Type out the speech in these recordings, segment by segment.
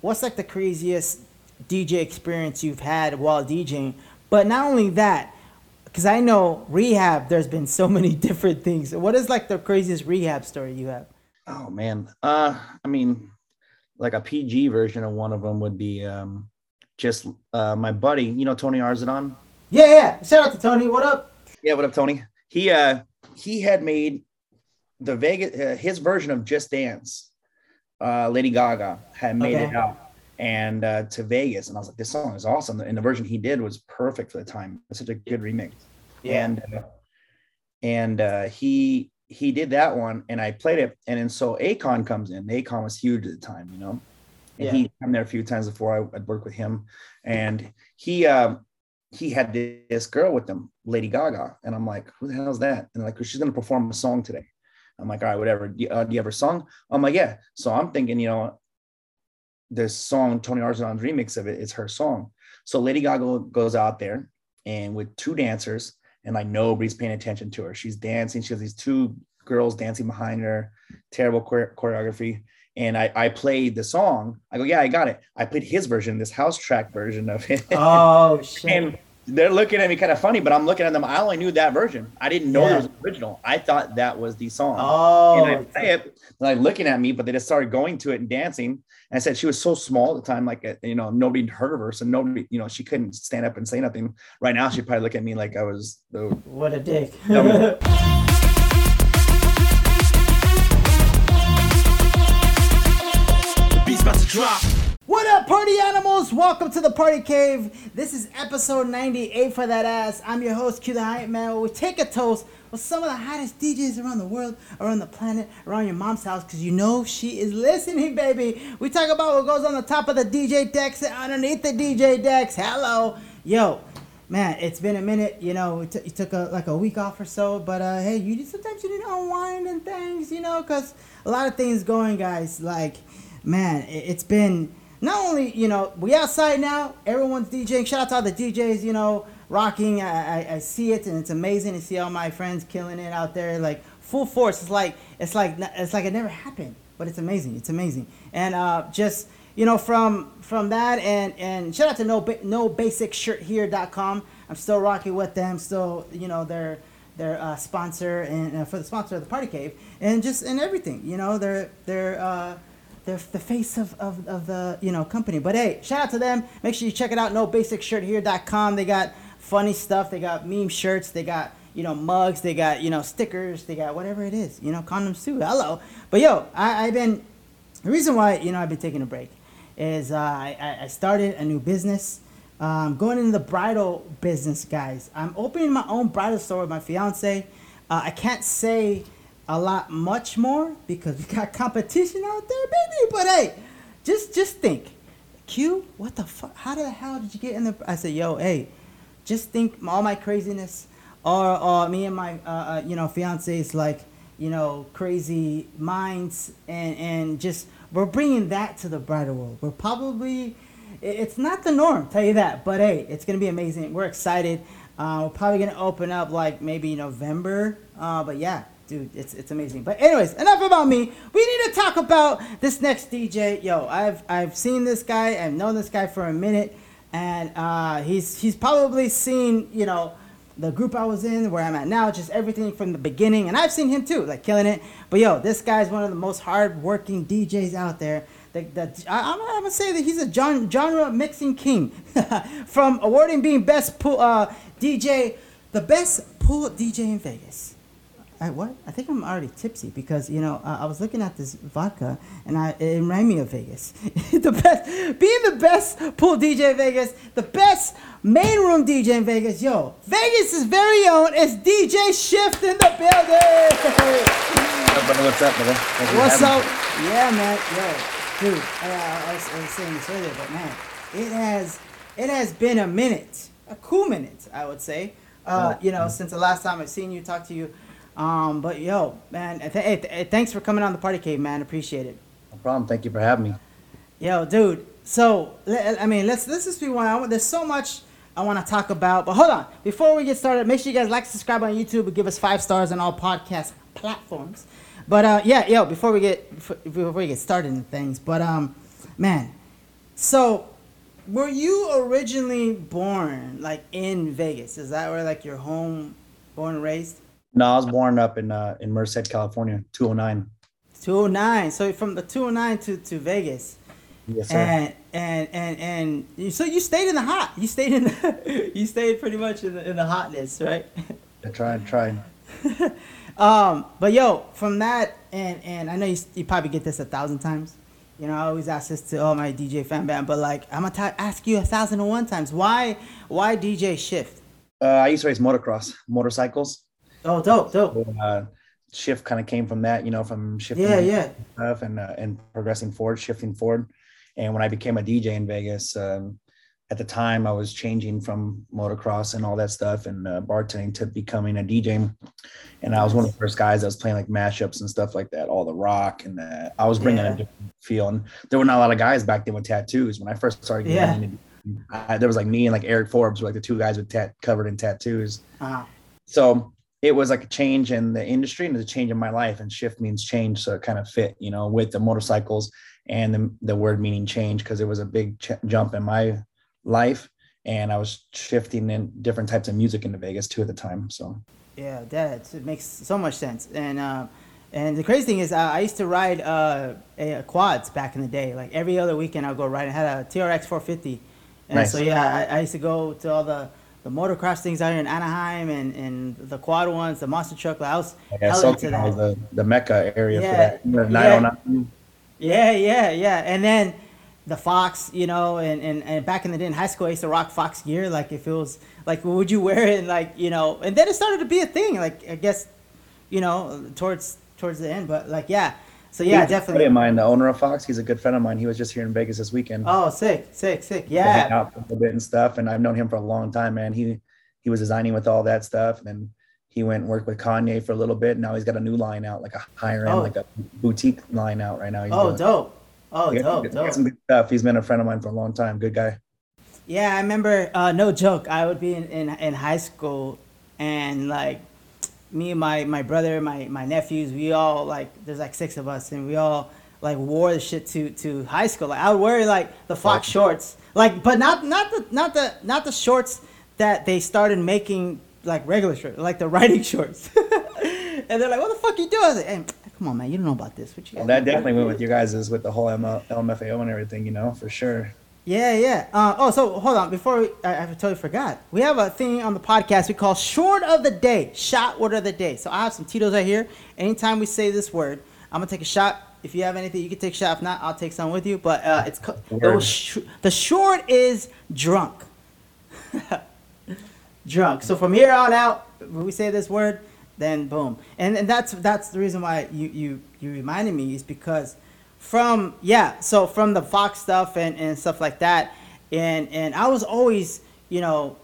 what's like the craziest DJ experience you've had while DJing? But not only that, because I know rehab, there's been so many different things. What is like the craziest rehab story you have? Oh man, uh, I mean, like a PG version of one of them would be um, just uh, my buddy, you know, Tony Arzadon. Yeah, yeah. Shout out to Tony. What up? Yeah, what up, Tony? He uh, he had made the Vegas uh, his version of Just Dance. Uh, Lady Gaga had made Okay. it out and uh, to Vegas, and I was like, this song is awesome. And the version he did was perfect for the time. It's such a good remix. yeah. and uh, and uh, he he did that one, and I played it, and then so Akon comes in. Akon was huge at the time, you know, and Yeah. he come there a few times before I, I'd work with him, and he um, he had this girl with him, Lady Gaga, and I'm like, who the hell is that? And like, she's gonna perform a song today. I'm like, all right, whatever. Do you, uh, do you have her song? I'm like, yeah. So I'm thinking, you know, this song, Tony Arzadon's remix of it, is her song. So Lady Gaga goes out there and with two dancers, and like nobody's paying attention to her. She's dancing. She has these two girls dancing behind her, terrible choreography. And I, I played the song. I go, yeah, I got it. I played his version, this house track version of it. Oh shit. and they're looking at me kind of funny, but I'm looking at them. I only knew that version. I didn't know Yeah. there was an original. I thought that was the song. oh. And I play it, like looking at me, but they just started going to it and dancing. And I said she was so small at the time, like uh, you know, nobody heard of her, so nobody, you know, she couldn't stand up and say nothing. Right now, she'd probably look at me like I was the What a dick. Beat's about to drop. Party animals? Welcome to the Party Cave. This is episode 98 for that ass. I'm your host, Q the Hype Man, where we take a toast with some of the hottest DJs around the world, around the planet, around your mom's house, because you know she is listening, baby. We talk about what goes on the top of the DJ decks and underneath the DJ decks. Hello. Yo, man, it's been a minute. You know, we t- you took a, like a week off or so, but uh, hey, you sometimes you need to unwind and things, you know, because a lot of things going, guys. Like, man, it, it's been not only you know we outside now, everyone's DJing. Shout out to all the DJs, you know, rocking. I, I, I see it and it's amazing to see all my friends killing it out there, like full force. It's like it's like it's like it never happened, but it's amazing. It's amazing, and uh, just you know from from that and and shout out to no no basic shirt here.com. I'm still rocking with them. Still, you know, they're their uh, sponsor and uh, for the sponsor of the party cave and just and everything. You know, they're they're. Uh, they're the face of, of, of the you know company. But hey, shout out to them. Make sure you check it out. NoBasicShirtHere.com. They got funny stuff. They got meme shirts. They got you know mugs. They got you know stickers. They got whatever it is. You know condoms too. Hello. But yo, I, I've been the reason why you know I've been taking a break is uh, I- I started a new business. Um, going into the bridal business, guys. I'm opening my own bridal store with my fiance. Uh, I can't say a lot much more because we got competition out there, baby. But hey, just just think, Q, what the fuck? How the hell did you get in the? I said, yo, hey, just think all my craziness, or or me and my uh, uh, you know fiance's like you know crazy minds, and and just we're bringing that to the bridal world. We're probably it's not the norm, tell you that. But hey, it's gonna be amazing. We're excited. Uh, we're probably gonna open up like maybe November. Uh, but yeah, dude, it's it's amazing. But anyways, enough about me. We need to talk about this next DJ. Yo, I've I've seen this guy. I've known this guy for a minute, and uh, he's he's probably seen you know the group I was in, where I'm at now, just everything from the beginning. And I've seen him too, like killing it. But yo, this guy's one of the most hard-working DJs out there. The, the, I, I'm, I'm gonna say that he's a gen, genre mixing king. from awarding being best pool uh, DJ, the best pool DJ in Vegas. I what? I think I'm already tipsy because you know uh, I was looking at this vodka and I it reminded me of Vegas. the best, being the best pool DJ in Vegas, the best main room DJ in Vegas. Yo, Vegas' is very own is DJ Shift in the building. What's up, brother? Thank you for What's up? Yeah, man. Yo, dude. I, I, I, was, I was saying this earlier, but man, it has it has been a minute, a cool minute, I would say. Uh, you know, since the last time I've seen you, talked to you. Um, but yo, man, th- hey, th- thanks for coming on the party cave, man. Appreciate it. No problem. Thank you for having me. Yo, dude. So, I mean, let's let's just be one. I want, there's so much I want to talk about, but hold on. Before we get started, make sure you guys like, subscribe on YouTube, and give us five stars on all podcast platforms. But uh, yeah, yo, before we get before before we get started in things, but um, man, So, were you originally born like in Vegas? Is that where like your home, born and raised? No, I was born up in uh, in Merced, California, 209. 209. So from the 209 to, to Vegas. Yes, sir. And and and and so you stayed in the hot. You stayed in the, you stayed pretty much in the, in the hotness, right? I tried, tried. Um, but yo, from that, and and I know you, you probably get this a thousand times. You know, I always ask this to all my DJ fan band, but like I'm gonna t- ask you a thousand and one times. Why why DJ shift? Uh, I used to race motocross, motorcycles. Oh, dope, dope. Uh, shift kind of came from that, you know, from shifting Yeah, yeah. stuff and uh, and progressing forward, shifting forward. And when I became a DJ in Vegas, um, at the time I was changing from motocross and all that stuff and uh, bartending to becoming a DJ. And I was one of the first guys that was playing like mashups and stuff like that, all the rock and uh, I was bringing Yeah. a different feel. And there were not a lot of guys back then with tattoos. When I first started, getting Yeah. into- I, there was like me and like Eric Forbes, were like the two guys with tat covered in tattoos Uh, so it was like a change in the industry and a change in my life and shift means change so it kind of fit you know with the motorcycles and the, the word meaning change because it was a big ch- jump in my life and i was shifting in different types of music into vegas too at the time so yeah, that it makes so much sense. And uh, and the crazy thing is, uh, I used to ride uh, a, quads back in the day. Like every other weekend, I'd go ride. I had a TRX 450, and Nice. so yeah, I, I used to go to all the the motocross things out here in Anaheim and, and the quad ones, the monster truck. I was yeah hell into that. the, the mecca area Yeah. for that Yeah. Yeah, yeah, yeah. And then the Fox, you know, and, and, and back in the day in high school, I used to rock Fox gear. Like if it was like, would you wear it? And like, you know, and then it started to be a thing. Like I guess, you know, towards towards the end. But like, yeah. So yeah, He's a buddy definitely. of mine the owner of fox he's a good friend of mine he was just here in vegas this weekend Oh, sick, sick, sick. to hang Yeah. out a little bit and stuff. And I've known him for a long time, man. He he was designing with all that stuff, and then he went and worked with Kanye for a little bit. Now he's got a new line out, like a higher end, Oh. like a boutique line out right now. He's Oh, doing- dope. Oh, dope, got dope. some good stuff. He's been a friend of mine for a long time. Good guy. Yeah, I remember. Uh, no joke. I would be in, in, in high school, and like me and my my brother, my my nephews, we all like there's like six of us, and we all like wore the shit to to high school. Like I would wear like the Fox shorts, like but not not the not the not the shorts that they started making like regular shorts, like the riding shorts. and they're like, "What the fuck you doing?" I was like, hey, come on, man, you don't know about this. What you? Well, that definitely went with you guys is with the whole LMFAO and everything, you know, for sure. Yeah, yeah. Uh, oh, so hold on. Before we, I, I totally forgot. We have a thing on the podcast we call "Short of the Day." Shot word of the day. So I have some Tito's right here. Anytime we say this word, I'm gonna take a shot. If you have anything, you can take a shot. If not, I'll take some with you. But uh, it's co- sh- the short is drunk. drunk. So from here on out, when we say this word, then boom. And and that's that's the reason why you you you reminded me is because from yeah, so from the Fox stuff and and stuff like that, and and I was always you know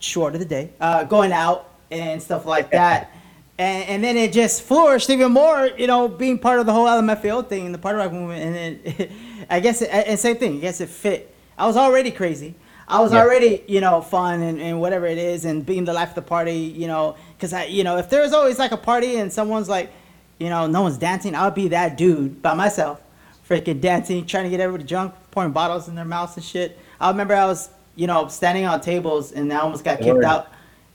short of the day, uh, going out and stuff like that. And, and then it just flourished even more, you know, being part of the whole LMFAO thing and the party rock movement. And then I guess, it, and same thing, I guess it fit. I was already crazy. I was Yeah. already, you know, fun and, and whatever it is and being the life of the party, you know, because I, you know, if there's always like a party and someone's like, you know, no one's dancing, I'll be that dude by myself, freaking dancing, trying to get everybody drunk, pouring bottles in their mouths and shit. I remember I was, you know, standing on tables and I almost got kicked Word. out.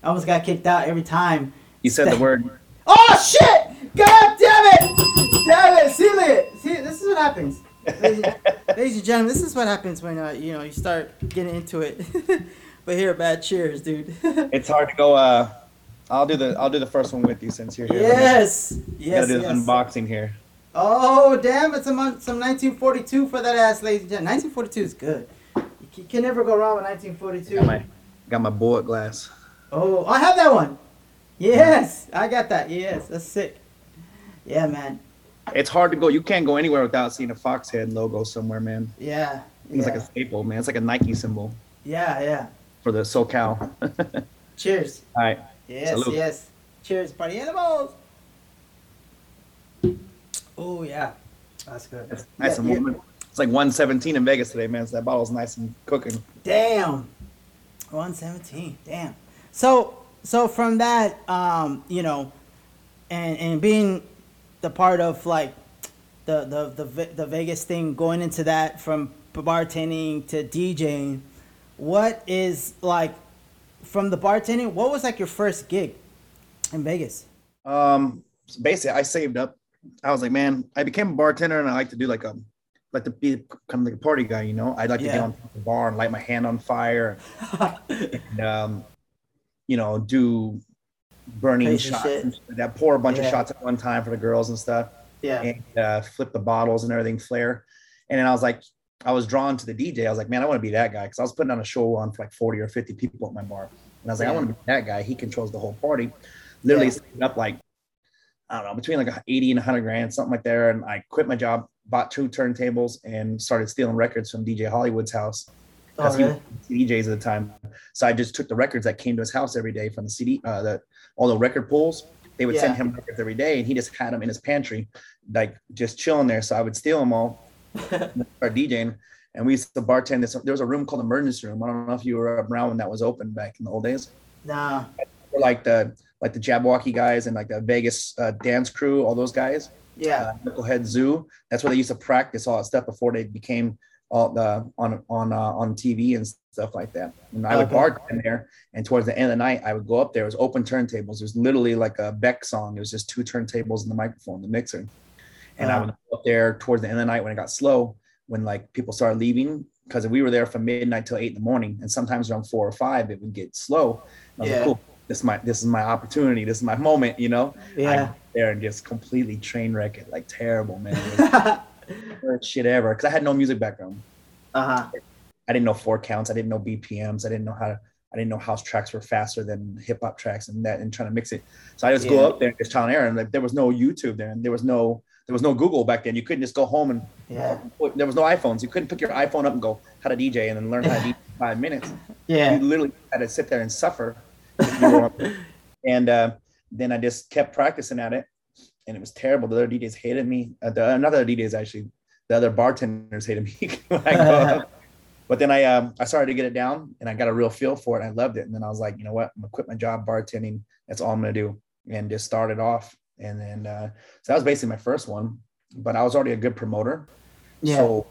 I almost got kicked out every time. You said the word. Oh shit! God damn it! Damn it! See it. See, this is what happens. Ladies, ladies and gentlemen, this is what happens when uh, you know you start getting into it. but here, bad cheers, dude. It's hard to go. Uh, I'll do the I'll do the first one with you since you're here. yes, yes. Gotta yes, do the unboxing here. Oh damn! It's some some 1942 for that ass, ladies and gentlemen. 1942 is good. You can- never go wrong with 1942. Got my got my bullet glass. Oh, I have that one. Yes, I got that. Yes, that's sick. Yeah, man. It's hard to go. You can't go anywhere without seeing a fox head logo somewhere, man. Yeah. It's Yeah. like a staple, man. It's like a Nike symbol yeah, yeah. for the SoCal. All Cheers. right. Yes, Salute. yes. Cheers, party animals. Oh yeah, that's good. It's nice Yeah, and yeah. It's like 117 in Vegas today, man. So that bottle's nice and cooking. Damn. 117. Damn. So so from that, um, you know, and and being the part of like the the the, the Vegas thing, going into that from bartending to DJing, what is like from the bartending? What was like your first gig in Vegas? Um, so basically, I saved up. I was like, man, I became a bartender, and I like to do like a like to be kind of like a party guy, you know. I'd like to get on the bar and light my hand on fire, and um, you know, do burning Crazy shots and that. Pour a bunch Yeah. of shots at one time for the girls and stuff. yeah. and uh, flip the bottles and everything, flare. And then I was like, I was drawn to the DJ. I was like, man, I want to be that guy because I was putting on a show on for like 40 or 50 people at my bar. And I was like, I want to be that guy. He controls the whole party. Literally Yeah. up like, I don't know, between like 80 and 100 grand, something like there. And I quit my job, bought two turntables, and started stealing records from DJ Hollywood's house. Oh, Because he was DJs at the time. So I just took the records that came to his house every day from the CD, uh, the all the record pools. They would send him records every day, and he just had them in his pantry, like just chilling there. So I would steal them all, start DJing. And we used to bartend this. There was a room called emergency room. I don't know if you were around when that was open back in the old days. Nah. Like the like the Jabbawockeez guys and like the Vegas uh, dance crew, all those guys Yeah. uh, Knucklehead Zoo. That's where they used to practice all that stuff before they became all the on on uh, on TV and stuff like that. And I would Okay. bartend there, and towards the end of the night, I would go up there. It was open turntables. It was literally like a Beck song. It was just two turntables and the microphone, the mixer. And I would go up there towards the end of the night when it got slow, when like people started leaving, because we were there from midnight till eight in the morning, and sometimes around four or five it would get slow. I was Yeah. like, cool. This is my this is my opportunity. This is my moment. You know. Yeah. there and just completely train wreck it, like terrible, man. It was the worst shit ever. Because I had no music background. Uh huh. I didn't know four counts. I didn't know BPMs. I didn't know how to. I didn't know house tracks were faster than hip hop tracks and that, and trying to mix it. So I just Yeah. go up there and just trial and error. And like, there was no YouTube there, and there was no there was no Google back then. You couldn't just go home and Yeah. there was no iPhones. You couldn't pick your iPhone up and go how to DJ and then learn how to DJ in five minutes. Yeah. You literally had to sit there and suffer. if you were- and uh, then I just kept practicing at it, and it was terrible. The other DJs hated me. Uh, the, another DJs actually, the other bartenders hated me. Go. But then I um, I started to get it down, and I got a real feel for it. I loved it. And then I was like, you know what? I'm gonna quit my job bartending. That's all I'm gonna do, and just started off. And then uh, so that was basically my first one. But I was already a good promoter. Yeah. So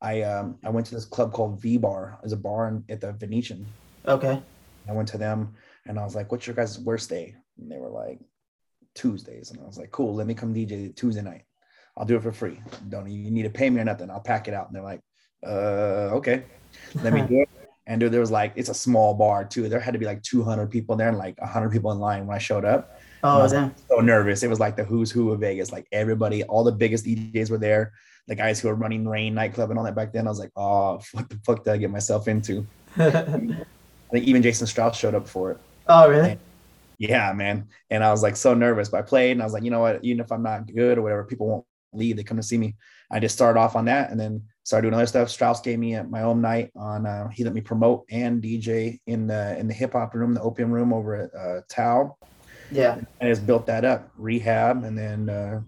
I um, I went to this club called V Bar. It's a bar in, at the Venetian. Okay. I went to them and I was like, "What's your guys' worst day?" And they were like, "Tuesdays." And I was like, "Cool, let me come DJ Tuesday night. I'll do it for free. Don't you need to pay me or nothing? I'll pack it out." And they're like, "Uh, okay, let me do it." And dude, there was like, it's a small bar too. There had to be like 200 people there and like 100 people in line when I showed up. Oh, i damn. So nervous. It was like the who's who of Vegas. Like everybody, all the biggest DJs were there. The guys who were running Rain nightclub and all that back then. I was like, oh, what the fuck did I get myself into? I think even Jason Strauss showed up for it. oh, really? Yeah, man. And I was like so nervous, but I played and I was like, you know what? Even if I'm not good or whatever, people won't leave. They come to see me. I just started off on that and then started doing other stuff. Strauss gave me uh, my own night on. Uh, he let me promote and DJ in the in the hip hop room, the opium room over at uh, Tao. Yeah. I just built that up, rehab, and then uh,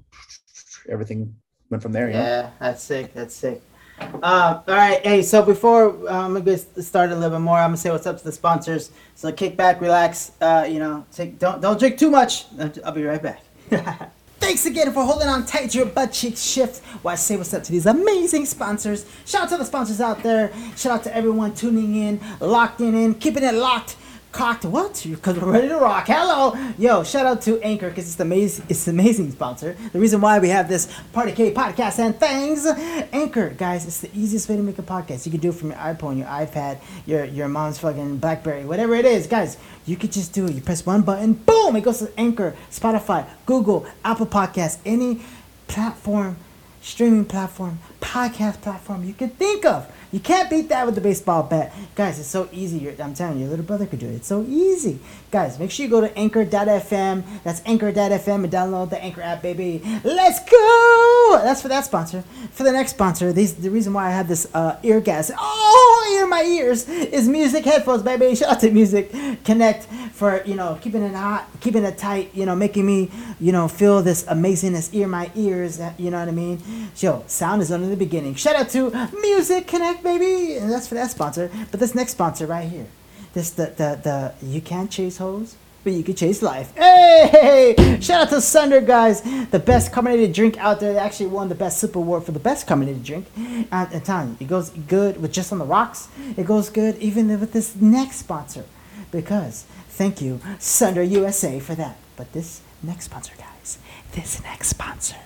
everything went from there. You know? Yeah, that's sick. That's sick. Um, all right, hey. So before um, I'm gonna get started a little bit more, I'm gonna say what's up to the sponsors. So kick back, relax. Uh, you know, take don't don't drink too much. I'll be right back. Thanks again for holding on tight to your butt cheeks shift while I say what's up to these amazing sponsors. Shout out to the sponsors out there. Shout out to everyone tuning in, locked in, in keeping it locked cocked what? Because we're ready to rock. Hello! Yo shout out to anchor because it's amazing it's amazing sponsor. The reason why we have this party k podcast and things anchor guys it's the easiest way to make a podcast. You can do it from your iphone your ipad your your mom's fucking blackberry whatever it is. Guys you could just do it. You press one button boom it goes to anchor spotify google apple Podcasts, any platform streaming platform, podcast platform you can think of. You can't beat that with the baseball bat. Guys, it's so easy. Your- I'm telling you, your little brother could do it. It's so easy. Guys, make sure you go to anchor.fm. That's anchor.fm and download the Anchor app, baby. Let's go! That's for that sponsor. For the next sponsor, these, the reason why I have this uh, ear gas, oh, ear my ears, is music headphones, baby. Shout out to Music Connect for, you know, keeping it hot, keeping it tight, you know, making me, you know, feel this amazingness ear my ears, you know what I mean? Yo, sound is under the beginning. Shout out to Music Connect, baby. And that's for that sponsor. But this next sponsor right here, this the the the you can't chase hoes, but you can chase life. Hey! Shout out to Sunder, guys. The best carbonated drink out there. They actually won the best super award for the best carbonated drink. And I'm telling you, it goes good with just on the rocks. It goes good even with this next sponsor. Because thank you, Sunder USA, for that. But this next sponsor, guys, this next sponsor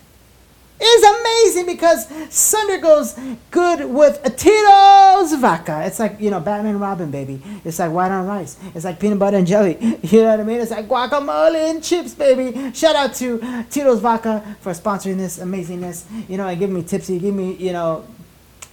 is amazing because Sunder goes good with Tito's vodka. It's like, you know, Batman Robin, baby. It's like white on rice. It's like peanut butter and jelly. You know what I mean? It's like guacamole and chips, baby. Shout out to Tito's vodka for sponsoring this amazingness. You know, and giving me tipsy, give me, you know,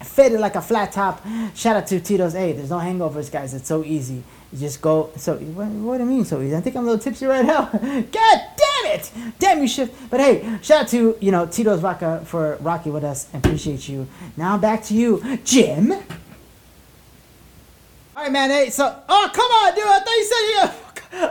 fitted like a flat top. Shout out to Tito's. Hey, there's no hangovers, guys. It's so easy. You just go. So what, what do I mean so easy? I think I'm a little tipsy right now. God damn it! Damn you, shift. But hey, shout out to you know Tito's Vodka for rocking with us appreciate you. Now back to you, Jim. All right, man. Hey, so oh come on, dude. I thought you said you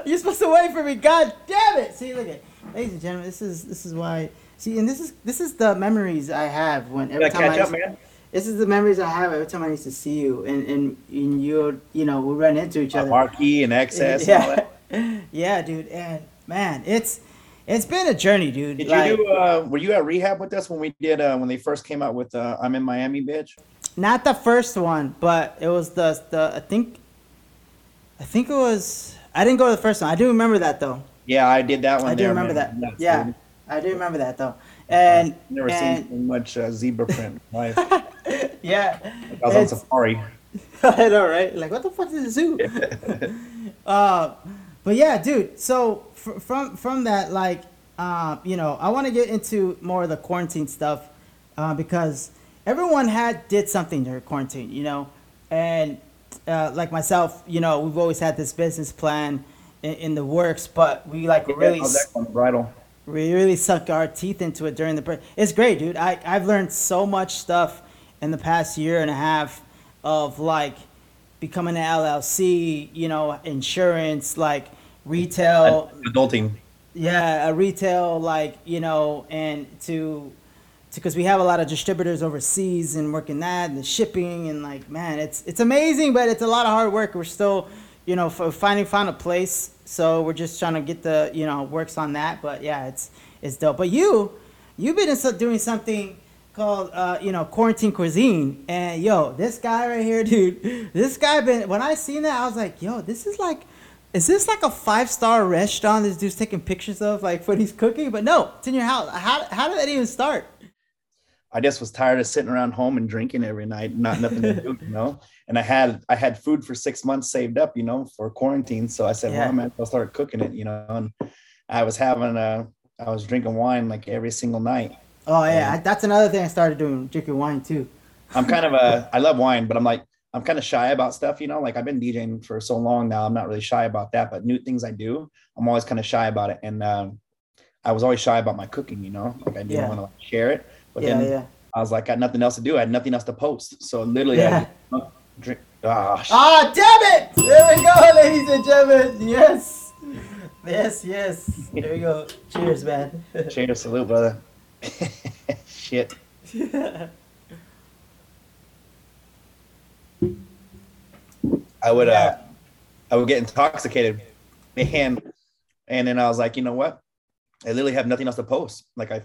you're supposed to wait for me. God damn it! See, look at, ladies and gentlemen, this is this is why. See, and this is this is the memories I have when every time catch I up, man. This is the memories I have every time I used to see you, and and, and you you know we run into each other. Marquee and XS. Yeah, that. yeah, dude, and man, it's it's been a journey, dude. Did Like, you do? Uh, were you at rehab with us when we did? Uh, when they first came out with uh, "I'm in Miami, bitch"? not the first one, but it was the the I think I think it was I didn't go to the first one. I do remember that though. Yeah, I did that one. I do remember man. that. Nuts, yeah. I do remember that though. And Never and, seen so much uh, zebra print. in my life. I yeah, was on It's- safari. I know, right? Like, what the fuck is a zoo? uh, but yeah, dude. So fr- from from that, like, uh, you know, I want to get into more of the quarantine stuff uh, because everyone had did something during quarantine, you know, and uh, like myself, you know, we've always had this business plan in, in the works, but we like really. How's that going, bridal? We really sunk our teeth into it during the break. It's great, dude. I, I've learned so much stuff in the past year and a half of like becoming an LLC, you know, insurance, like retail, Adulting. yeah, a retail, like, you know, and to, because we have a lot of distributors overseas and working that and the shipping and like, man, it's, it's amazing, but it's a lot of hard work. We're still, you know, finding, found a place. So we're just trying to get the, you know, works on that. But yeah, it's, it's dope. But you, you've been doing something called, uh, you know, quarantine cuisine. And yo, this guy right here, dude, this guy been, when I seen that, I was like, yo, this is like, is this like a five star restaurant this dude's taking pictures of, like when he's cooking? But no, it's in your house. How, how did that even start? I just was tired of sitting around home and drinking every night, not nothing to do, you know. And I had I had food for six months saved up, you know, for quarantine. So I said, Yeah. well, I might as well start cooking it, you know. And I was having a, I was drinking wine like every single night. Oh yeah, that's another thing I started doing, drinking wine too. I'm kind of a, I love wine, but I'm like, I'm kind of shy about stuff, you know. Like I've been DJing for so long now, I'm not really shy about that. But new things I do, I'm always kind of shy about it. And um, I was always shy about my cooking, you know. Like I didn't Yeah. want to like, share it. But yeah, then yeah. I was like, I had nothing else to do. I had nothing else to post. So literally, Yeah. I drink. Ah, Ah, damn it! There we go, ladies and gentlemen. Yes, yes, yes. There we go. Cheers, man. Cheers, salute, brother. Shit. I would, uh, I would get intoxicated, and and then I was like, you know what? I literally have nothing else to post. Like I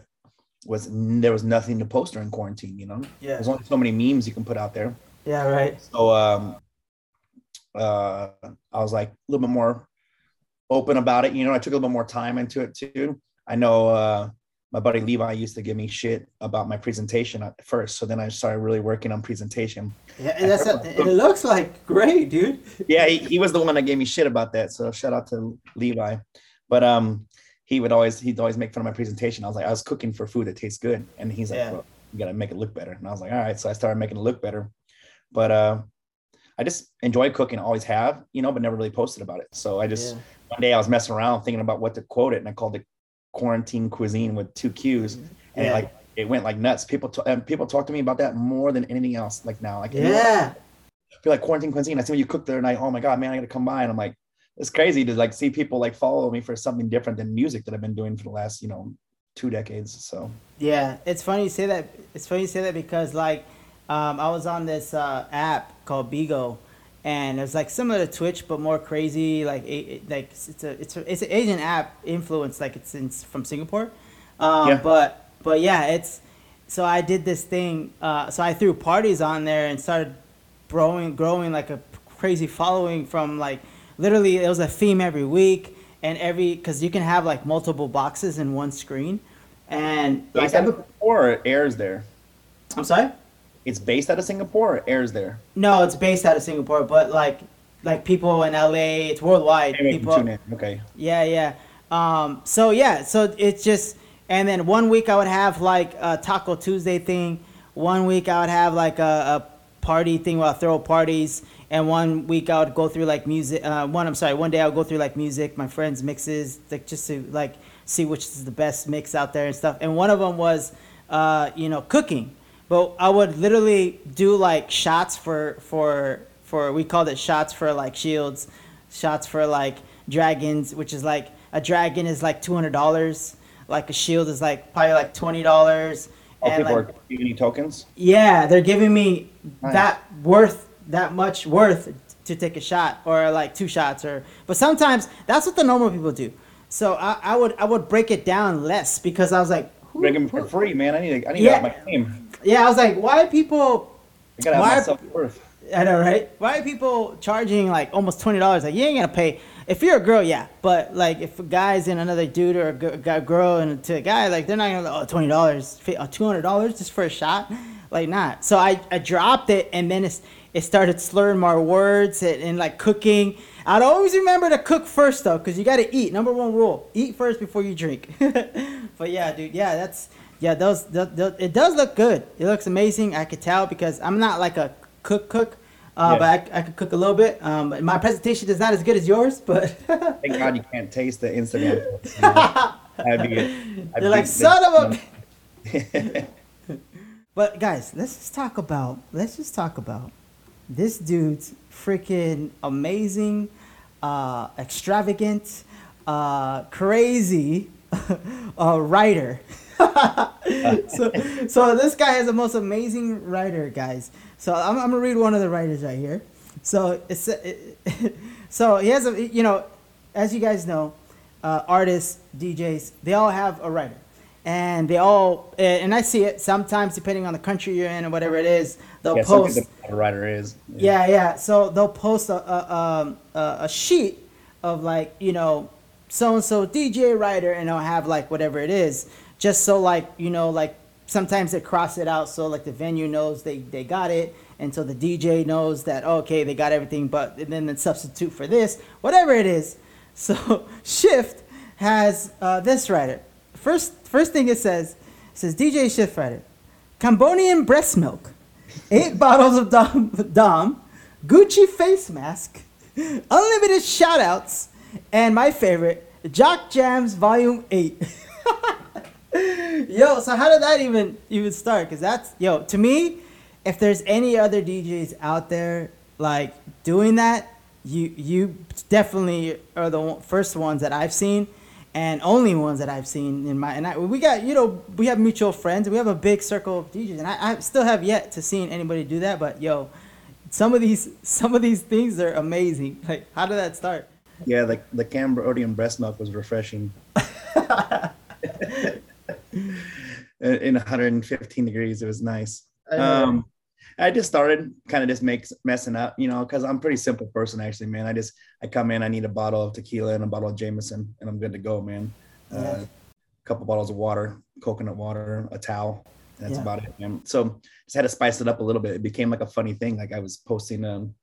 was, there was nothing to post during quarantine. You know, yeah, there's only so many memes you can put out there. yeah, right. So um, uh, I was like a little bit more open about it. You know, I took a little bit more time into it too. I know uh, my buddy Levi used to give me shit about my presentation at first. So then I started really working on presentation. Yeah, and that's a, it looks like great, dude. Yeah, he, he was the one that gave me shit about that. So shout out to Levi. But um, he would always he'd always make fun of my presentation. I was like, I was cooking for food that tastes good, and he's like, Yeah. well, you gotta make it look better. And I was like, all right. So I started making it look better. But uh, I just enjoy cooking, always have, you know, but never really posted about it. So I just Yeah. one day I was messing around thinking about what to quote it, and I called it quarantine cuisine with two Q's, and Yeah. it, like it went like nuts. People t- and people talk to me about that more than anything else. Like now, like you know, Yeah, I feel like quarantine cuisine. I see when you cook there, and I oh my god, man, I gotta come by, and I'm like, it's crazy to like see people like follow me for something different than music that I've been doing for the last you know two decades. So yeah. It's funny you say that. It's funny you say that because like, um, I was on this uh, app called Bigo, and it was like similar to Twitch but more crazy. Like it, like it's a it's a, it's an Asian app influence. Like it's in, from Singapore, um, Yeah. but but yeah, it's so I did this thing. Uh, so I threw parties on there and started growing growing like a crazy following from like literally it was a theme every week and every because you can have like multiple boxes in one screen and like out of Singapore it airs there? I'm sorry. It's based out of Singapore or it airs there? No, it's based out of Singapore, but like like people in LA, it's worldwide. People. Okay. yeah, yeah. Um, so yeah, so it's just, and then one week I would have like a Taco Tuesday thing. One week I would have like a, a party thing where I throw parties, and one week I would go through like music. Uh, one, I'm sorry, one day I would go through like music, my friends' mixes, like just to like see which is the best mix out there and stuff. And one of them was, uh, you know, cooking. But I would literally do like shots for for for we called it shots for like shields, shots for like dragons, which is like a dragon is like two hundred dollars, like a shield is like probably like twenty dollars. Oh, and people like, are giving you tokens? yeah, they're giving me Nice. that worth that much worth to take a shot or like two shots or but sometimes that's what the normal people do. So I, I would I would break it down less because I was like who- Bring them for free, man. I need to, I need Yeah. to my game. yeah, I was like, why people I gotta have Why- self worth. I know, right? Why are people charging like almost twenty dollars? Like you ain't gonna pay. If you're a girl, yeah, but like if a guy's in another dude or a girl and to a guy, like they're not gonna oh twenty dollars, uh, two hundred dollars just for a shot, like not. So I, I dropped it and then it's, it started slurring more words and, and like cooking. I'd always remember to cook first though, cause you gotta eat. Number one rule: eat first before you drink. but yeah, dude, yeah, that's yeah, those, it does look good. It looks amazing. I could tell because I'm not like a cook cook. Uh, Yeah. But I, I could cook a little bit. Um, my presentation is not as good as yours, but Thank God you can't taste the Instagram. posts, you know? That'd be. I'd you're like son of a. But guys, let's just talk about let's just talk about this dude's freaking amazing, uh, extravagant, uh, crazy uh, writer. so, so this guy is the most amazing writer, guys. So I'm, I'm gonna read one of the writers right here. So it's it, so he has a you know, as you guys know, uh, artists, DJs, they all have a writer, and they all and I see it sometimes depending on the country you're in or whatever it is. They'll yeah, post. know writer is. Yeah, yeah. So they'll post a a, um, a, a sheet of like you know so and so DJ writer, and they'll have like whatever it is, just so like you know like sometimes they cross it out so like the venue knows they they got it, and so the DJ knows that okay they got everything, but and then the substitute for this whatever it is. So Shift has uh, this writer. First first thing it says it says DJ Shift writer, Cambodian breast milk eight bottles of Dom, Dom, Gucci face mask, unlimited shoutouts, and my favorite, Jock Jams Volume 8. yo, so how did that even even start? Because that's, yo, to me, if there's any other DJs out there like doing that, you you definitely are the first ones that I've seen and only ones that I've seen in my and I, we got you know we have mutual friends we have a big circle of DJs and I, I still have yet to seen anybody do that but yo some of these some of these things are amazing like how did that start Yeah, the, the Cambodian breast milk was refreshing. in in 115 degrees, it was nice. Um, I just started kind of just makes messing up, you know, because I'm a pretty simple person actually, man. I just I come in, I need a bottle of tequila and a bottle of Jameson, and I'm good to go, man. Yeah. Uh, a couple bottles of water, coconut water, a towel. That's Yeah. about it, man. So just had to spice it up a little bit. It became like a funny thing. Like I was posting um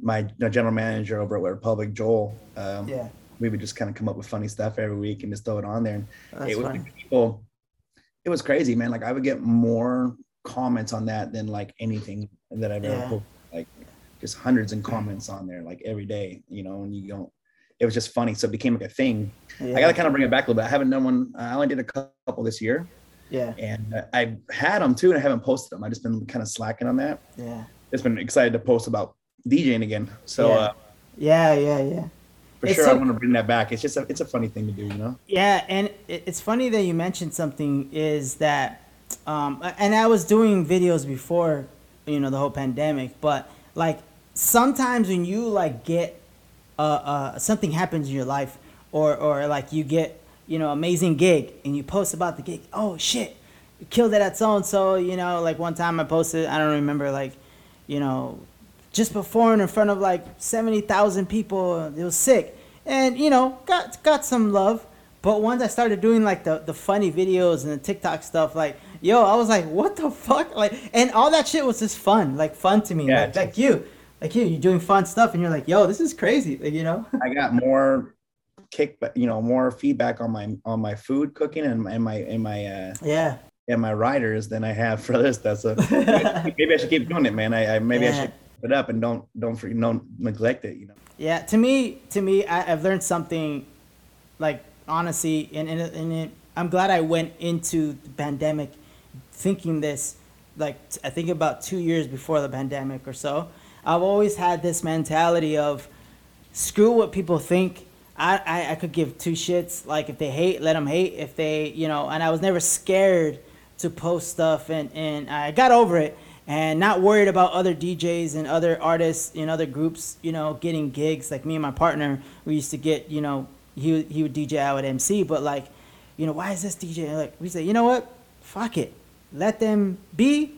my general manager over at Republic, Joel. Um, yeah we would just kind of come up with funny stuff every week and just throw it on there. And that's it was funny people. It was crazy, man. Like I would get more comments on that than like anything that I've ever Yeah. posted. Like just hundreds and comments on there, like every day. You know, and you don't. It was just funny, so it became like a thing. yeah. I got to kind of bring it back a little bit. I haven't done one. I only did a couple this year, yeah and uh, I had them too, and I haven't posted them. I just been kind of slacking on that. yeah Just been excited to post about DJing again. So Yeah. uh, yeah yeah yeah for It's sure, so- I want to bring that back. It's just a, it's a funny thing to do, you know. Yeah, and it- it's funny that you mentioned something is that, um, and I was doing videos before, you know, the whole pandemic, but like sometimes when you like get uh, uh something happens in your life or or like you get you know amazing gig and you post about the gig oh shit killed it at so and so you know like one time i posted i don't remember like you know just performing in front of like 70,000 people it was sick. And you know got got some love but once i started doing like the the funny videos and the tiktok stuff like yo i was like what the fuck like and all that shit was just fun like fun to me Yeah, like, like you like you you're doing fun stuff and you're like yo this is crazy like you know I got more kick, you know, more feedback on my on my food cooking and my and my and my uh, yeah and my riders than I have for this stuff. So maybe I should keep doing it, man. I, I maybe I should put it up and don't don't don't neglect it. You know. Yeah, to me, to me, I, I've learned something, like honestly, and and, and it, I'm glad I went into the pandemic, thinking this, like I think about two years before the pandemic or so. I've always had this mentality of, screw what people think. I, I, I could give two shits. Like if they hate, let them hate. If they, you know, and I was never scared to post stuff, and and I got over it, and not worried about other DJs and other artists in other groups, you know, getting gigs. Like me and my partner, we used to get, you know, he would- he would DJ, I would MC, but like, you know, why is this DJ? Like we say, you know what, fuck it, let them be.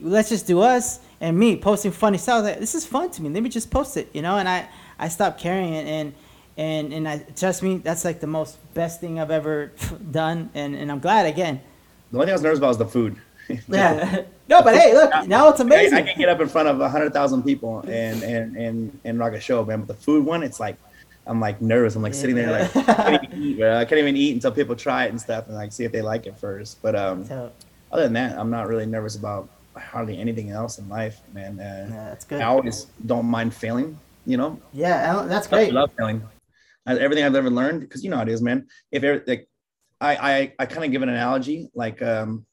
Let's just do us and me posting funny stuff. I like, this is fun to me. Let me just post it, you know. And I I stopped carrying it and. And and I trust me, that's like the most best thing I've ever done, and, and I'm glad again. The only thing I was nervous about was the food. Yeah. no, but hey, look, now it's amazing. I can get up in front of a hundred thousand people and and and and rock a show, man. But the food one, it's like I'm like nervous. I'm like sitting there like I can't even eat. I can't even eat until people try it and stuff and like see if they like it first. But um, So, other than that, I'm not really nervous about hardly anything else in life, man. Uh, yeah, that's good. I always don't mind failing. You know, Yeah, that's I great. love failing. I, everything I've ever learned, because you know how it is, man. If every, like, I I I kind of give an analogy, like um,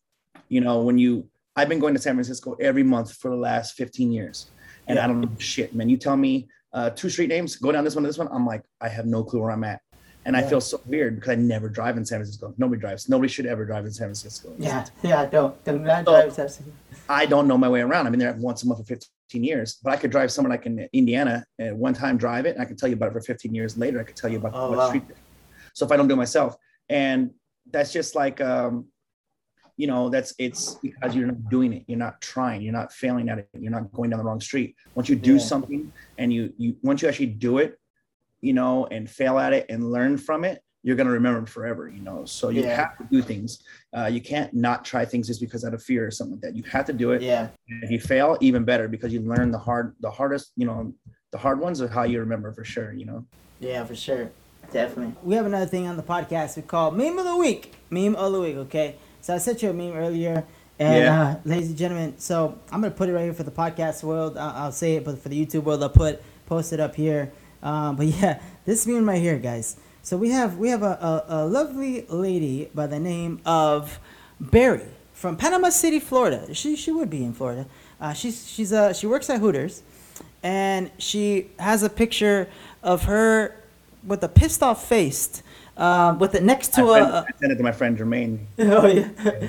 you know, when you I've been going to San Francisco every month for the last 15 years, and Yeah. I don't know shit, man. You tell me uh, two street names, go down this one, to this one. I'm like, I have no clue where I'm at, and I feel so weird because I never drive in San Francisco. Nobody drives. Nobody should ever drive in San Francisco. Yeah, yeah, don't don't So- drive Sepsi. I don't know my way around. I've been there once a month for 15 years, but I could drive somewhere like in Indiana and one time drive it. And I can tell you about it for 15 years later. I could tell you about Oh, what wow. street. So if I don't do it myself, and that's just like, um, you know, that's it's because you're not doing it. You're not trying. You're not failing at it. You're not going down the wrong street. Once you do Yeah. something and you you once you actually do it, you know, and fail at it and learn from it, you're gonna remember it forever. You know, so you Yeah. have to do things. Uh, you can't not try things just because out of fear or something like that. You have to do it. Yeah, If you fail, even better because you learn the hard, the hardest, you know, the hard ones are how you remember for sure. You know. yeah, for sure, definitely. We have another thing on the podcast we call meme of the week. Meme of the week. Okay, so I sent you a meme earlier. And Yeah. uh, ladies and gentlemen, so I'm gonna put it right here for the podcast world. I'll, I'll say it, but for the YouTube world, I'll put post it up here. Um, but yeah, this meme right here, guys. So we have we have a, a, a lovely lady by the name of Barry from Panama City, Florida. She she would be in Florida. Uh, she's she's uh she works at Hooters, and she has a picture of her with a pissed off face, uh, with it next to I, a. sent- I sent it to my friend Jermaine. Oh yeah.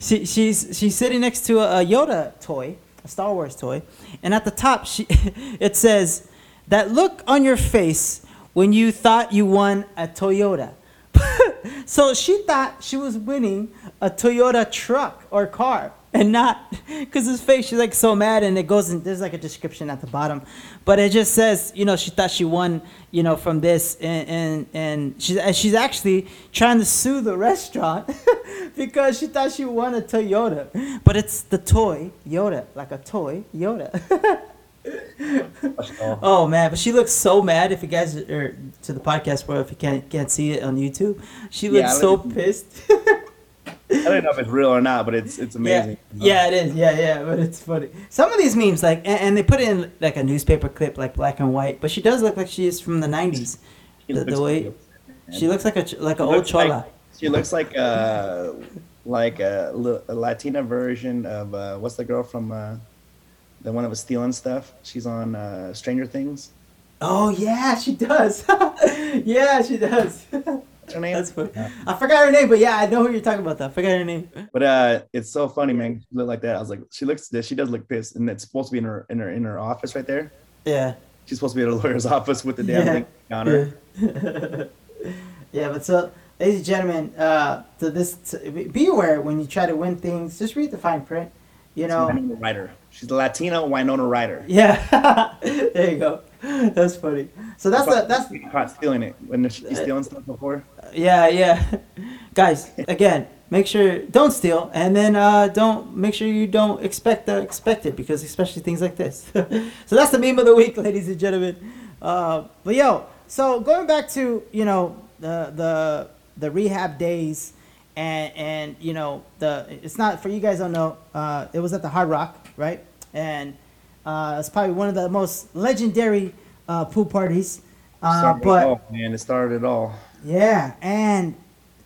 she she's she's sitting next to a, a Yoda toy, a Star Wars toy, and at the top she it says that look on your face when you thought you won a Toyota. so she thought she was winning a Toyota truck or car and not because his face she's like so mad and it goes in there's like a description at the bottom. But it just says you know she thought she won you know from this and and, and she's and she's actually trying to sue the restaurant because she thought she won a Toyota. But it's the toy Yoda like a toy Yoda. Oh, oh man but she looks so mad if you guys are to the podcast world if you can't can't see it on YouTube. She looks I so pissed I don't know if it's real or not, but it's it's amazing. Yeah, yeah, it is. Yeah, yeah, but it's funny. Some of these memes, like, and, and they put in like a newspaper clip, like black and white. But she does look like she is from the '90s. She The, the way man. she looks like a like an old looks like- chola. She looks like uh like a, a Latina version of uh, what's the girl from uh, the one that was stealing stuff? She's on uh, Stranger Things. Oh yeah, she does. yeah, she does. What's her name? That's funny. I forgot her name, but yeah, I know who you're talking about. Though. I forgot her name. But uh, it's so funny, man. She look like that. I was like, she looks. She does look pissed, and it's supposed to be in her in her in her office right there. Yeah. She's supposed to be at a lawyer's office with the damn Yeah. link on her. Yeah. yeah, but so, ladies and gentlemen, uh, to this, to, be aware when you try to win things. Just read the fine print. You know. Winona Ryder. She's a Latina Winona Ryder. Yeah. there you go. That's funny. So that's the that's caught stealing it when she's stealing stuff before. yeah yeah. Guys, again, make sure don't steal, and then uh, don't make sure you don't expect the expected because especially things like this. so that's the meme of the week, ladies and gentlemen. Uh, but yo, so going back to you know the the the rehab days, and and you know the it's not for you guys don't know. Uh, it was at the Hard Rock, right? And uh, it's probably one of the most legendary uh, pool parties. Uh, Started it but all, man, it started it all. yeah, and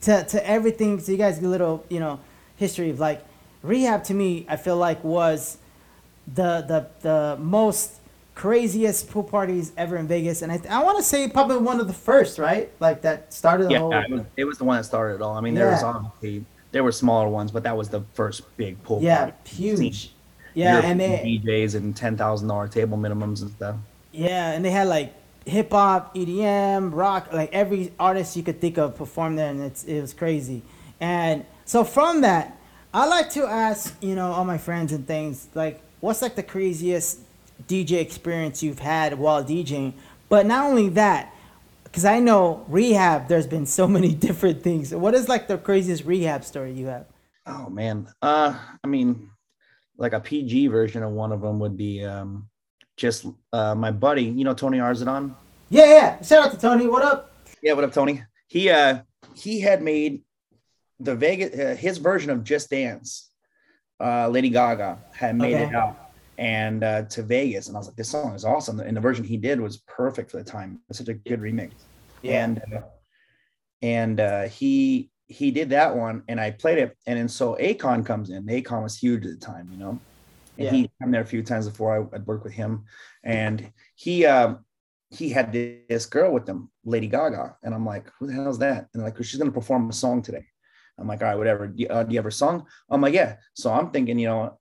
to to everything, so you guys get a little, you know, history of like rehab to me, I feel like was the the the most craziest pool parties ever in Vegas, and I I want to say probably one of the first, right? Like that started the Yeah, whole. it was, it was the one that started it all. I mean, there was obviously there were smaller ones, but that was the first big pool. Yeah, party. huge. Yeah, and they DJs and ten thousand dollar table minimums and stuff. yeah, and they had like hip hop, EDM, rock, like every artist you could think of performed there, and it's it was crazy. And so from that, I like to ask, you know, all my friends and things like, what's like the craziest DJ experience you've had while DJing? But not only that, because I know rehab, there's been so many different things. What is like the craziest rehab story you have? Oh man, uh, I mean, like a PG version of one of them would be um, just uh, my buddy, you know, Tony Arzadon. Yeah, yeah. Shout out to Tony. What up? Yeah, what up, Tony? He uh he had made the Vegas uh, his version of Just Dance. Uh, Lady Gaga had made it out and uh, to Vegas, and I was like, this song is awesome. And the version he did was perfect for the time. It's such a good remix. Yeah. And uh, and uh, he he did that one, and I played it, and then so Akon comes in. Akon was huge at the time, you know. And Yeah. he come there a few times before I, I'd work with him, and he um he had this girl with him, Lady Gaga, and I'm like, who the hell is that? And like, she's gonna perform a song today. I'm like, all right, whatever. Do you, uh, do you have her song? I'm like, yeah. So I'm thinking, you know,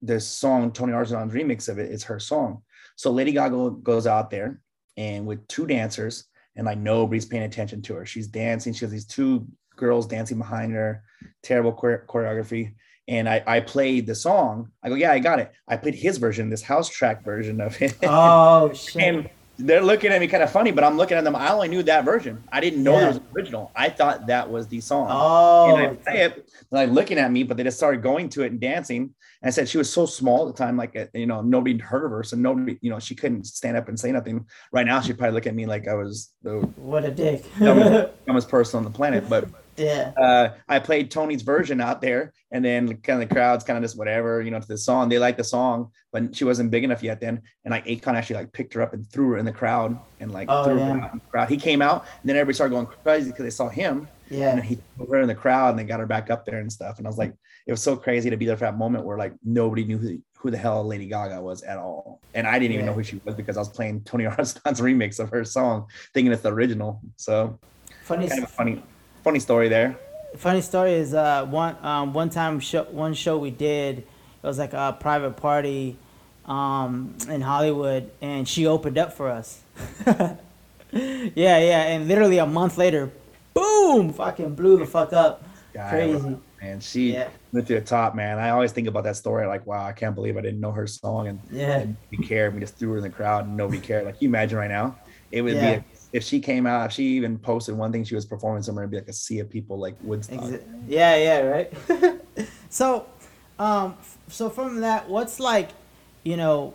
this song, Tony Arzadon's remix of it, it, is her song. So Lady Gaga goes out there and with two dancers, and like nobody's paying attention to her. She's dancing. She has these two girls dancing behind her, terrible choreography. And I, I played the song. I go, yeah, I got it. I played his version, this house track version of it. Oh shit. and they're looking at me kind of funny, but I'm looking at them. I only knew that version. I didn't know Yeah. there was an original. I thought that was the song. Oh. And I play it, like looking at me, but they just started going to it and dancing. And I said she was so small at the time, like you know, nobody heard of her, so nobody, you know, she couldn't stand up and say nothing. Right now, she'd probably look at me like I was the What a dick. dumbest, dumbest person on the planet. But yeah. uh, I played Tony's version out there, and then kind of the crowds kind of just whatever, you know, to the song. They liked the song, but she wasn't big enough yet then. And like Akon actually like picked her up and threw her in the crowd and like Oh, threw yeah. her out in the crowd. He came out, and then everybody started going crazy because they saw him. Yeah. then he threw her in the crowd, and they got her back up there and stuff. And I was like, it was so crazy to be there for that moment where like nobody knew who, who the hell Lady Gaga was at all, and I didn't even Yeah. know who she was because I was playing Tony Arzadon's remix of her song, thinking it's the original. So Funny. kind of funny, funny story there. funny story is uh one um one time show one show we did it was like a private party um in Hollywood and she opened up for us. yeah, yeah, and literally a month later, boom, fucking blew the fuck up. God, Crazy. Man, she Yeah. went to the top, man. I always think about that story, like, wow, I can't believe I didn't know her song and Yeah. and we cared. We just threw her in the crowd and nobody cared. Like, you imagine right now, it would Yeah. be if she came out, if she even posted one thing she was performing somewhere, it'd be like a sea of people, like Woodstock. Exa- yeah, yeah, right. so, um, so from that, what's like, you know,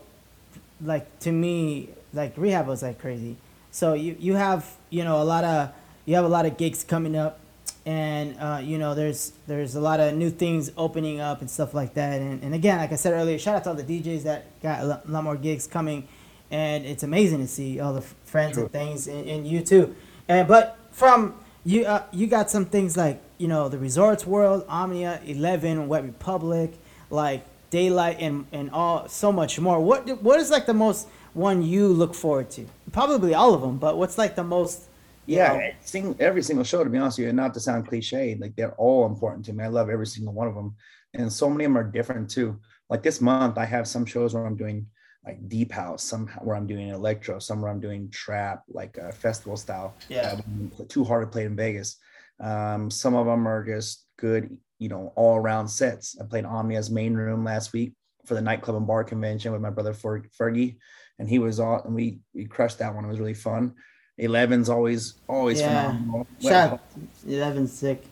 like to me, like rehab was like crazy. So you you have you know a lot of you have a lot of gigs coming up, and uh, you know there's there's a lot of new things opening up and stuff like that. And and again, like I said earlier, shout out to all the DJs that got a lot more gigs coming, and it's amazing to see all the friends and things in, and you too. And but from you uh, you got some things like you know the Resorts World, Omnia, Eleven, Wet Republic, like Daylight, and and all so much more. What what is like the most one you look forward to? Probably all of them, but what's like the most Yeah, sing every single show. To be honest with you, and not to sound cliche, like they're all important to me. I love every single one of them, and so many of them are different too. Like this month, I have some shows where I'm doing like deep house, some where I'm doing electro, some where I'm doing trap, like a festival style. Yeah. Uh, too hard to play in Vegas. Um, some of them are just good, you know, all around sets. I played Omnia's main room last week for the nightclub and bar convention with my brother Fergie, and he was all, and we we crushed that one. It was really fun. Eleven's always always Yeah. phenomenal. Shout Eleven's sick.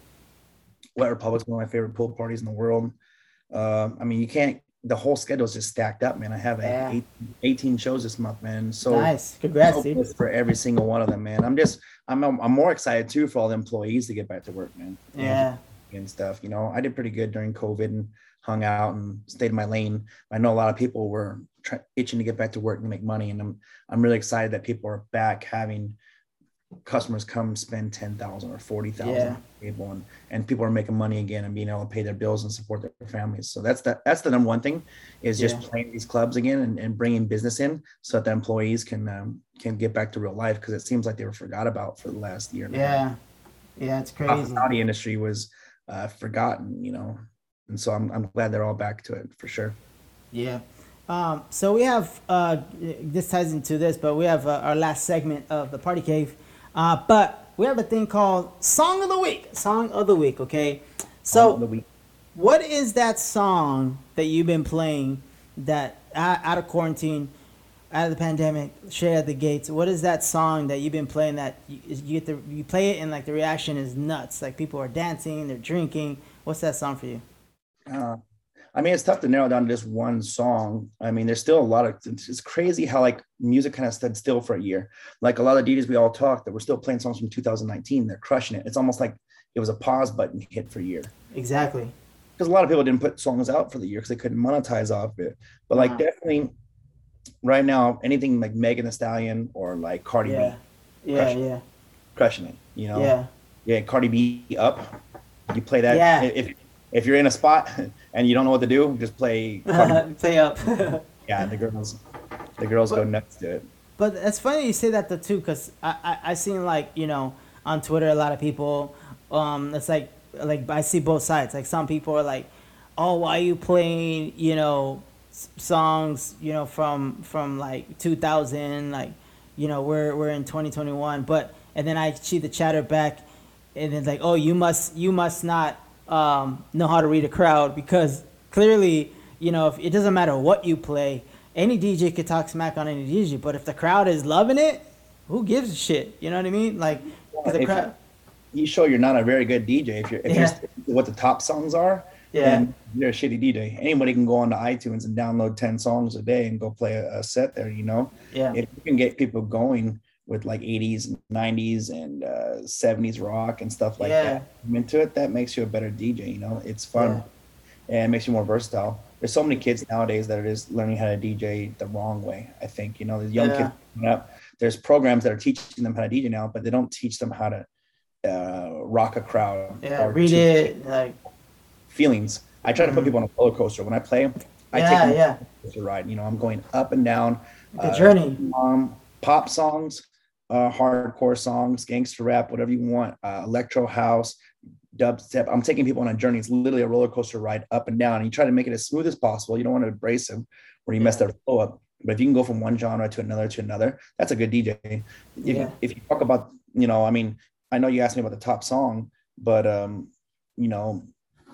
Wet Republic's one of my favorite pool parties in the world. Uh, I mean, you can't. The whole schedule's just stacked up, man. I have Yeah. 18, 18 shows this month, man. So nice. Congrats, dude. for every single one of them, man. I'm just, I'm, I'm more excited too for all the employees to get back to work, man. Yeah. and stuff. You know, I did pretty good during COVID and hung out and stayed in my lane. I know a lot of people were try- itching to get back to work and make money, and I'm I'm really excited that people are back having customers come spend ten thousand or forty thousand Yeah. table, and and people are making money again and being able to pay their bills and support their families. So that's the that's the number one thing is just Yeah. playing these clubs again and, and bringing business in so that the employees can um, can get back to real life because it seems like they were forgot about for the last year. and a half Yeah. Yeah, it's crazy. hospitality industry was uh, forgotten, you know, and so I'm, I'm glad they're all back to it for sure. Yeah. Um, so we have uh, this ties into this, but we have uh, our last segment of the party cave. Uh, but we have a thing called song of the week. Song of the week. Okay. So the week. what is that song that you've been playing that out out of quarantine, out of the pandemic, straight out the gates? What is that song that you've been playing that you, you get the you play it and like the reaction is nuts? Like people are dancing, they're drinking. What's that song for you? Uh, I mean, it's tough to narrow down to just one song. I mean, there's still a lot of. It's, it's crazy how like music kind of stood still for a year. Like a lot of DJs we all talked that we're still playing songs from 2019. They're crushing it. It's almost like it was a pause button hit for a year Exactly. because a lot of people didn't put songs out for the year because they couldn't monetize off it. But like Wow. definitely, right now, anything like Megan Thee Stallion or like Cardi Yeah. B, Yeah. Crush it. Yeah. crushing it. You know. Yeah. yeah, Cardi B up. You play that. Yeah. If if you're in a spot and you don't know what to do, just play. Play up. yeah, the girls, the girls go But- nuts to it. but it's funny you say that though too, because I, I I seen like you know on Twitter a lot of people, um, it's like like I see both sides. Like some people are like, oh, why are you playing you know s- songs you know from from like 2000 like you know we're we're in 2021 but and then i see the chatter back and it's like oh you must you must not um, know how to read a crowd because clearly you know if it doesn't matter what you play any dj could talk smack on any dj but if the crowd is loving it who gives a shit you know what i mean like 'cause the crowd You show you're not a very good DJ if you're if Yeah. you're what the top songs are. Yeah. you're a shitty DJ. Anybody can go onto iTunes and download ten songs a day and go play a, a set there. You know, yeah if you can get people going with like 80s, 90s, and uh, 70s rock and stuff like Yeah. that come into it, that makes you a better DJ. You know, it's fun and it makes you more versatile. There's so many kids nowadays that are just learning how to DJ the wrong way. I think you know the young Yeah. kids coming up. There's programs that are teaching them how to DJ now, but they don't teach them how to uh, rock a crowd. yeah or read it like feelings. I try to put Mhm. people on a roller coaster when I play. I Yeah, take yeah. a ride. You know, I'm going up and down. the journey Um, pop songs, uh, hardcore songs, gangster rap, whatever you want, uh, electro house, dubstep. I'm taking people on a journey. It's literally a roller coaster ride up and down. And you try to make it as smooth as possible. You don't want to embrace them where you mess their flow up. But if you can go from one genre to another to another, that's a good DJ. If, Yeah. if you talk about, you know, I mean, I know you asked me about the top song, but um, you know,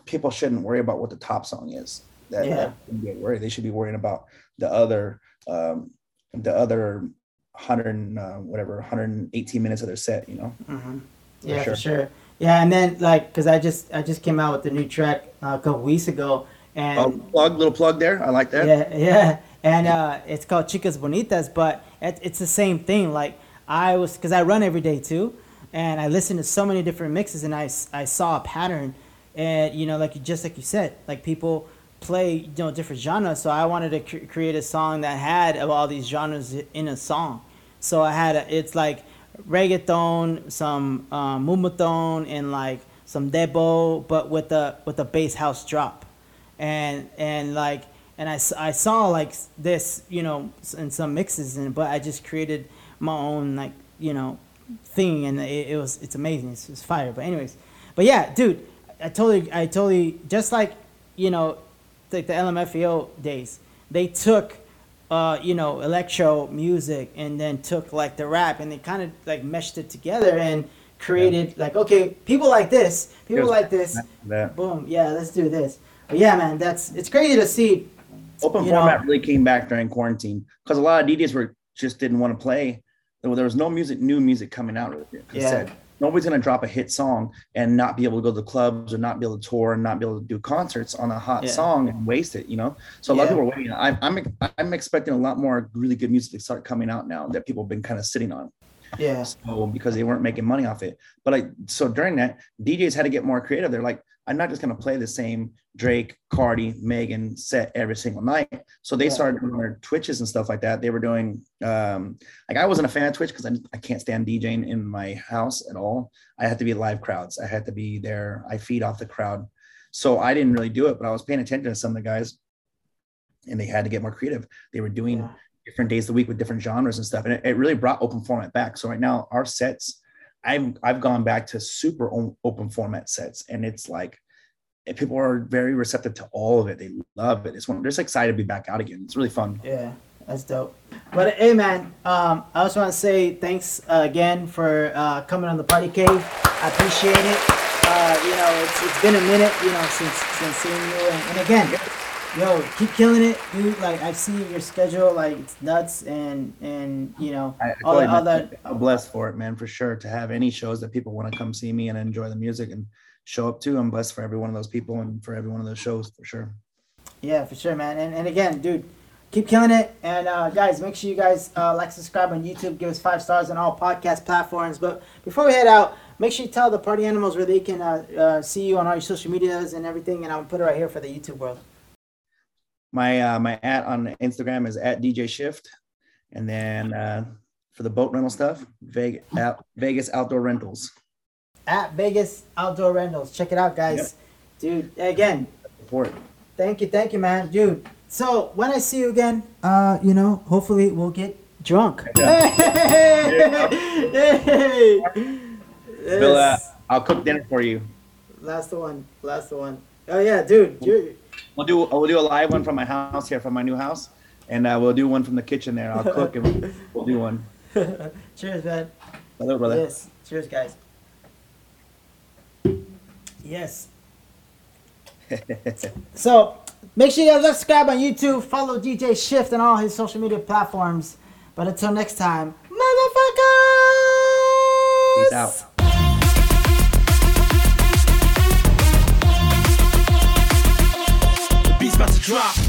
people shouldn't worry about what the top song is. That, Yeah. that get worried. They should be worrying about the other, um, the other hundred uh, whatever, 118 minutes of their set. You know. hmm For Yeah, sure. for sure. Yeah, and then like, cause I just I just came out with the new track uh, a couple weeks ago, and Oh, plug, little plug there. I like that. yeah, yeah, and uh, it's called Chicas Bonitas, but it, it's the same thing. Like I was, cause I run every day too, and I listen to so many different mixes, and i, I saw a pattern, and you know, like you just like you said, like people play you know different genres, so I wanted to cr- create a song that had all these genres in a song. So I had a, it's like reggaeton, some um, moombahton, and like some dembow, but with the with the bass house drop, and and like and I, I saw like this you know in some mixes and but I just created my own like you know thing, and it, it was it's amazing. It's, it's fire. But anyways, but yeah, dude, I totally I totally just like you know like the LMFAO days, they took uh, you know, electro music and then took like the rap and they kind of like meshed it together and created yeah. like okay, people like this, people Here's like this, that. boom, yeah, let's do this. But yeah, man, that's it's crazy to see. Open format know, really came back during quarantine because a lot of DJs were just didn't want to play. There was no music, new music coming out. Yeah. Said, nobody's going to drop a hit song and not be able to go to the clubs or not be able to tour and not be able to do concerts on a hot yeah. song and waste it, you know? So a lot yeah. of people are waiting. I'm, I'm, I'm expecting a lot more really good music to start coming out now that people have been kind of sitting on. Yeah. So because they weren't making money off it. But like, so during that, DJs had to get more creative. They're like, I'm not just going to play the same Drake, Cardi, Megan set every single night. So they yeah. started doing their Twitches and stuff like that. They were doing, um, like, I wasn't a fan of Twitch because I, I can't stand DJing in my house at all. I had to be live crowds. I had to be there. I feed off the crowd. So I didn't really do it, but I was paying attention to some of the guys and they had to get more creative. They were doing yeah. Different days of the week with different genres and stuff. And it, it really brought open format back. So right now, our sets, I've I've gone back to super open format sets, and it's like people are very receptive to all of it. They love it. It's one. They're just excited to be back out again. It's really fun. Yeah, that's dope. But hey, man, um, I also want to say thanks uh, again for uh, coming on the Party Cave. I appreciate it. Uh, you know, it's, it's been a minute, you know, since since seeing you, and, and again, yo, keep killing it, dude. Like I've seen your schedule, like it's nuts, and and you know I, all, that, all that. I'm blessed for it, man, for sure. To have any shows that people want to come see me and enjoy the music and show up to, I'm blessed for every one of those people and for every one of those shows for sure. Yeah, for sure, man. And and again, dude, keep killing it. And uh, guys, make sure you guys uh, like, subscribe on YouTube, give us five stars on all podcast platforms. But before we head out, make sure you tell the party animals where they can uh, uh see you on all your social medias and everything. And I'll put it right here for the YouTube world. My uh, my at on Instagram is at DJ Shift, and then uh, for the boat rental stuff, Vegas, Vegas Outdoor Rentals. At Vegas Outdoor Rentals, check it out, guys. Yep. Dude, again, support. Thank you, thank you, man, dude. So when I see you again, uh, you know, hopefully we'll get drunk. Yeah. Hey! hey! Bill, uh, I'll cook dinner for you. Last one, last one. Oh yeah, dude, you're We'll do we'll do a live one from my house here, from my new house, and uh, we'll do one from the kitchen there. I'll cook and we'll do one. Cheers, man. Hello, brother. Yes. Cheers, guys. Yes. so make sure you guys subscribe on YouTube, follow DJ Shift on all his social media platforms. But until next time, motherfuckers! Peace out. Drop.